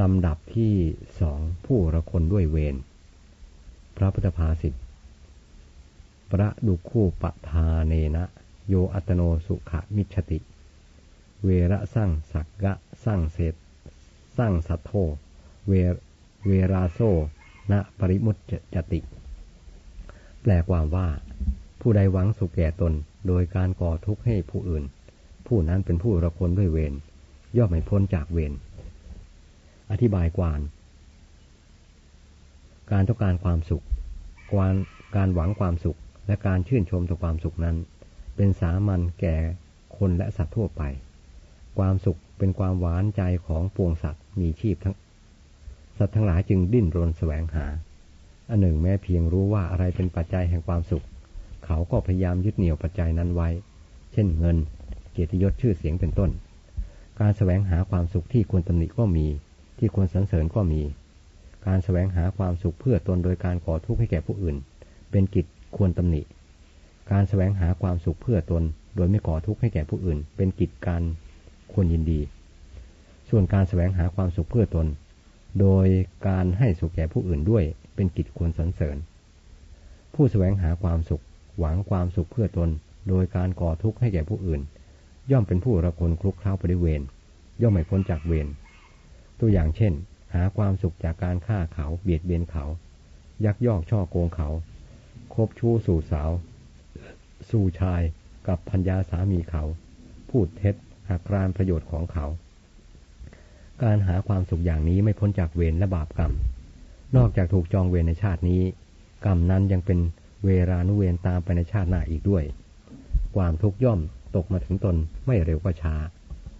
ลำดับที่สองผู้ระคนด้วยเวร พระพุทธภาษิตพระดุคู่ปะทาเนนะ โยอัตโนสุขมิชติ เวระสร้างสักกะสร้างเศษสร้างสัทโธเวเวราโซณปริมุตจติ แปลความว่า ผู้ใดหวังสุขแก่ตนโดยการก่อทุกข์ให้ผู้อื่น ผู้นั้นเป็นผู้ระคนด้วยเวรย่อมไม่พ้นจากเวร อธิบายกวาน การต้องการความสุขกาการหวังความสุขและการชื่นชมต่อความสุขนั้น เป็นสามัญแก่คนและสัตว์ทั่วไป ความสุขเป็นความหวานใจของปวงสัตว์มีชีพทั้ง สัตว์ทั้งหลายจึงดิ้นรนแสวงหา อันหนึ่งแม้เพียงรู้ว่าอะไรเป็นปัจจัยแห่งความสุข เขาก็พยายามยึดเหนี่ยวปัจจัยนั้นไว้ เช่นเงิน เกียรติยศชื่อเสียงเป็นต้น การแสวงหาความสุขที่ควรตำหนิก็มี ที่ควรสรรเสริญก็มี การแสวงหาความสุขเพื่อตนโดยการก่อทุกข์ให้แก่ผู้อื่น เป็นกิจควรตำหนิ การแสวงหาความสุขเพื่อตน โดยไม่ก่อทุกข์ให้แก่ผู้อื่น เป็นกิจการควรยินดี ส่วนการแสวงหาความสุขเพื่อตน โดยการให้สุขแก่ผู้อื่นด้วย เป็นกิจควรสรรเสริญ ผู้แสวงหาความสุข หวังความสุขเพื่อตน โดยการก่อทุกข์ให้แก่ผู้อื่น ย่อมเป็นผู้ระคนคลุกคล้าไปด้วยเวรย่อมไม่พ้นจากเวร ตัวอย่างเช่น หาความสุขจากการฆ่าเขาเบียดเบียนเขา ยักยอกช่อโกงเขา คบชู้สู่สาว สู่ชายกับพัญญาสามีเขา พูดเท็จหักรานประโยชน์ของเขา การหาความสุขอย่างนี้ไม่พ้นจากเวรและบาปกรรม นอกจากถูกจองเวรในชาตินี้ กรรมนั้นยังเป็นเวรานุเวรตามไปในชาติหน้าอีกด้วย ความทุกข์ย่อมตกมาถึงตนไม่เร็วก็ช้า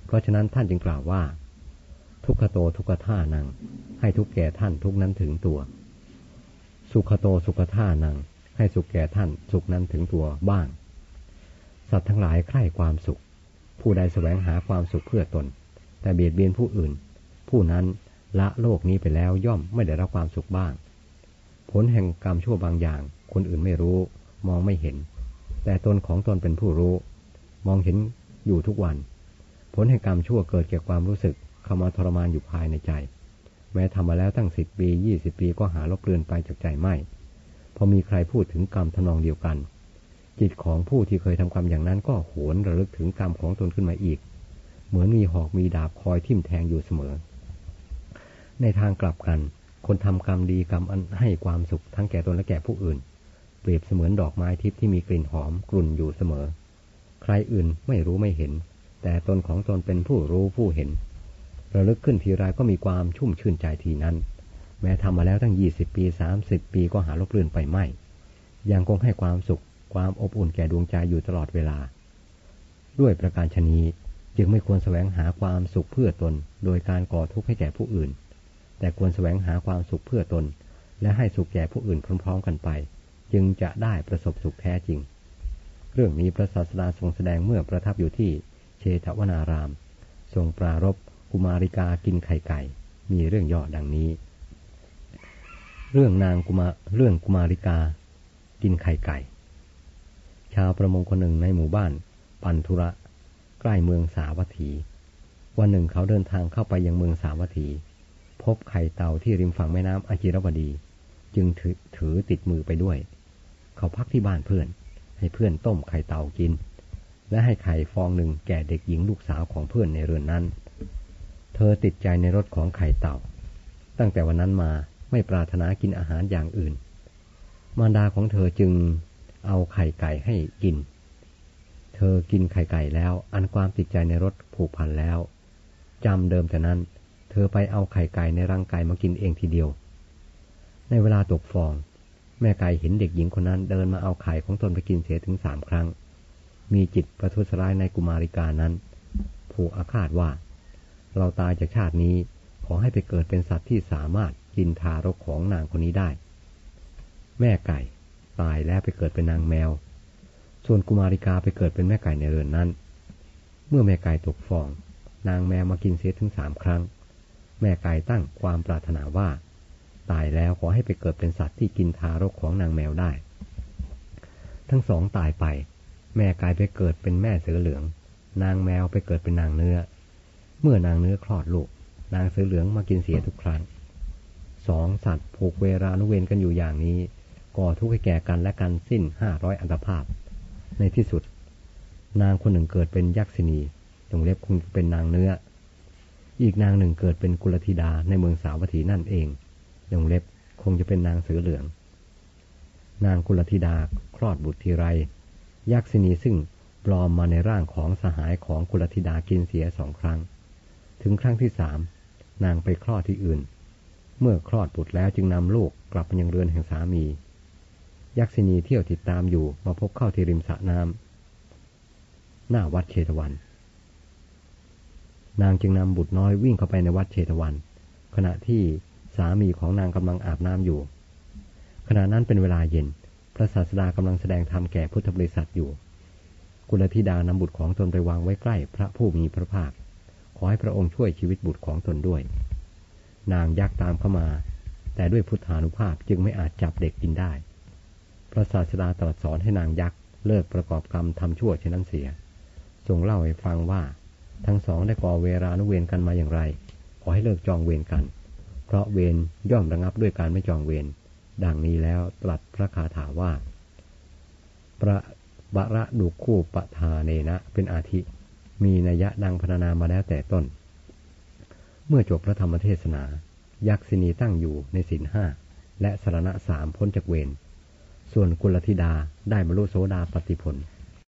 เพราะฉะนั้นท่านจึงกล่าวว่า ทุกขโตทุกขท่านัง ให้ทุกแก่ท่านทุกนั้นถึงตัว สุขโตสุขท่านัง ให้สุขแก่ท่านสุขนั้นถึงตัวบ้าง สัตว์ทั้งหลายใคร่ความสุข ผู้ใดแสวงหาความสุขเพื่อตน แต่เบียดเบียนผู้อื่น ผู้นั้นละโลกนี้ไปแล้วย่อมไม่ได้รับความสุขบ้าง ผลแห่งกรรมชั่วบางอย่าง คนอื่นไม่รู้ มองไม่เห็น แต่ตนของตนเป็นผู้รู้ มองเห็นอยู่ทุกวัน ผลแห่งกรรมชั่วเกิดเกี่ยวกับความรู้สึก เข้ามาทรมานอยู่ภายในใจ แม้ทำมาแล้วตั้งสิบปียี่สิบปีก็หาลบเลือนไปจากใจไม่พอมีใครพูดถึงกรรมทนองเดียวกัน จิตของผู้ที่เคยทำกรรมอย่างนั้นก็โหนระลึกถึงกรรมของตนขึ้นมาอีก เหมือนมีหอกมีดาบคอยทิ่มแทงอยู่เสมอ ในทางกลับกัน คนทำกรรมดีกรรมอันให้ความสุขทั้งแก่ตนและแก่ผู้อื่น เปรียบเสมือนดอกไม้ทิพย์ที่มีกลิ่นหอมกลุ่นอยู่เสมอ ใครอื่นไม่รู้ไม่เห็น แต่ตนของตนเป็นผู้รู้ผู้เห็น ระลึกขึ้นทีไรก็มีความชุ่มชื่นใจทีนั้น แม้ทำมาแล้วตั้งยี่สิบปีสามสิบปีก็หาลบเลือนไปไม่ ยังคงให้ความสุขความอบอุ่นแก่ดวงใจอยู่ตลอดเวลา ด้วยประการชนีจึงไม่ควรแสวงหาความสุขเพื่อตน โดยการก่อทุกข์ให้แก่ผู้อื่น แต่ควรแสวงหาความสุขเพื่อตน และให้สุขแก่ผู้อื่นพร้อมๆกันไป จึงจะได้ประสบสุขแท้จริง เรื่องนี้พระศาสดาทรงแสดงเมื่อประทับอยู่ที่เชตวนาราม ทรงปรารบ กุมาริกากินไข่ไก่ มีเรื่องย่อดังนี้ เรื่องนางกุมาเรื่องกุมาริกา กินไข่ไก่ ชาวประมงคนหนึ่งในหมู่บ้าน ปันธุระ ใกล้เมืองสาวัตถี วันหนึ่งเขาเดินทางเข้าไปยังเมืองสาวัตถี พบไข่เต่าที่ริมฝั่งแม่น้ำอจิรวดี จึงถือถือติดมือไปด้วย เขาพักที่บ้านเพื่อน ให้เพื่อนต้มไข่เต่ากินและให้ไข่ฟองหนึ่งแก่เด็กหญิงลูกสาวของเพื่อนในเรือนนั้น เธอติดใจในรสของไข่เต่า ตั้งแต่วันนั้นมาไม่ปรารถนากินอาหารอย่างอื่น มารดาของเธอจึงเอาไข่ไก่ให้กิน เธอกินไข่ไก่แล้ว อันความติดใจในรสผูกพันแล้วจำเดิมแต่นั้น เธอไปเอาไข่ไก่ในรังไก่มากินเองทีเดียว ในเวลาตกฟอง แม่ไก่เห็นเด็กหญิงคนนั้นเดินมาเอาไข่ของตนไปกินเสียถึงสามครั้ง มีจิตประทุษร้ายในกุมาริกานั้น ผูกอาฆาตว่า เราตายจากชาตินี้ ขอให้ไปเกิดเป็นสัตว์ที่สามารถกินทารกของนางคนนี้ได้ แม่ไก่ ตายแล้วไปเกิดเป็นนางแมว ส่วนกุมาริกาไปเกิดเป็นแม่ไก่ในเรือนนั้น เมื่อแม่ไก่ตกฟอง นางแมวมากินเสียถึงสามครั้ง แม่ไก่ตั้งความปรารถนาว่า ตายแล้วขอให้ไปเกิดเป็นสัตว์ที่กินทารกของนางแมวได้ ทั้งสองตายไป แม่ไก่ไปเกิดเป็นแม่เสือเหลือง นางแมวไปเกิดเป็นนางเนื้อ เมื่อนางเนื้อคลอดลูก นางเสือเหลืองมากินเสียทุกครั้งสองสัตว์ผูกเวรานุเวรกันอยู่อย่างนี้ ก่อทุกข์ให้แก่กันและกันสิ้นห้าร้อยอันตภาพ ในที่สุด นางคนหนึ่งเกิดเป็นยักษินีจงเล็บคงเป็นนางเนื้อ อีกนางหนึ่งเกิดเป็นกุลธิดาในเมืองสาวัตถีนั่นเองจงเล็บคงจะเป็นนางเสือเหลือง นางกุลธิดาคลอดบุตรทีไร ยักษินีซึ่งปลอมมาในร่างของสหายของกุลธิดากินเสียสองครั้ง ถึงครั้งที่สามนางไปคลอดที่อื่น เมื่อคลอดบุตรแล้วจึงนำลูกกลับมายังเรือนแห่งสามี ยักษินีเที่ยวติดตามอยู่มาพบเข้าที่ริมสระน้ำหน้าวัดเชตวัน นางจึงนำบุตรน้อยวิ่งเข้าไปในวัดเชตวัน ขณะที่สามีของนางกำลังอาบน้ำอยู่ ขณะนั้นเป็นเวลาเย็น พระศาสดากำลังแสดงธรรมแก่พุทธบริษัทอยู่ กุลธิดานำบุตรของตนไปวางไว้ใกล้พระผู้มีพระภาค ขอให้พระองค์ช่วยชีวิตบุตรของตนด้วย นางยักตามเข้ามา แต่ด้วยพุทธานุภาพจึงไม่อาจจับเด็กกินได้ พระศาสดาตรัสสอนให้นางยักษ์เลิกประกอบกรรมทำชั่วเช่นนั้นเสียทรงเล่าให้ฟังว่า ทั้งสองได้ก่อเวรานุเวรกันมาอย่างไร ขอให้เลิกจองเวรกัน เพราะเวรย่อมระงับด้วยการไม่จองเวรดังนี้แล้วตรัสพระคาถาว่า ประบระดุคู่ปทาเนนะเป็นอาทิ มีนัยยะดังพรรณนามาแล้วแต่ต้น เมื่อจบพระธรรมเทศนา ยักษินีตั้งอยู่ในศีลห้าและสารณะสามพ้นจากเวร ส่วนกุลธิดาได้บรรลุโสดาปฏิผล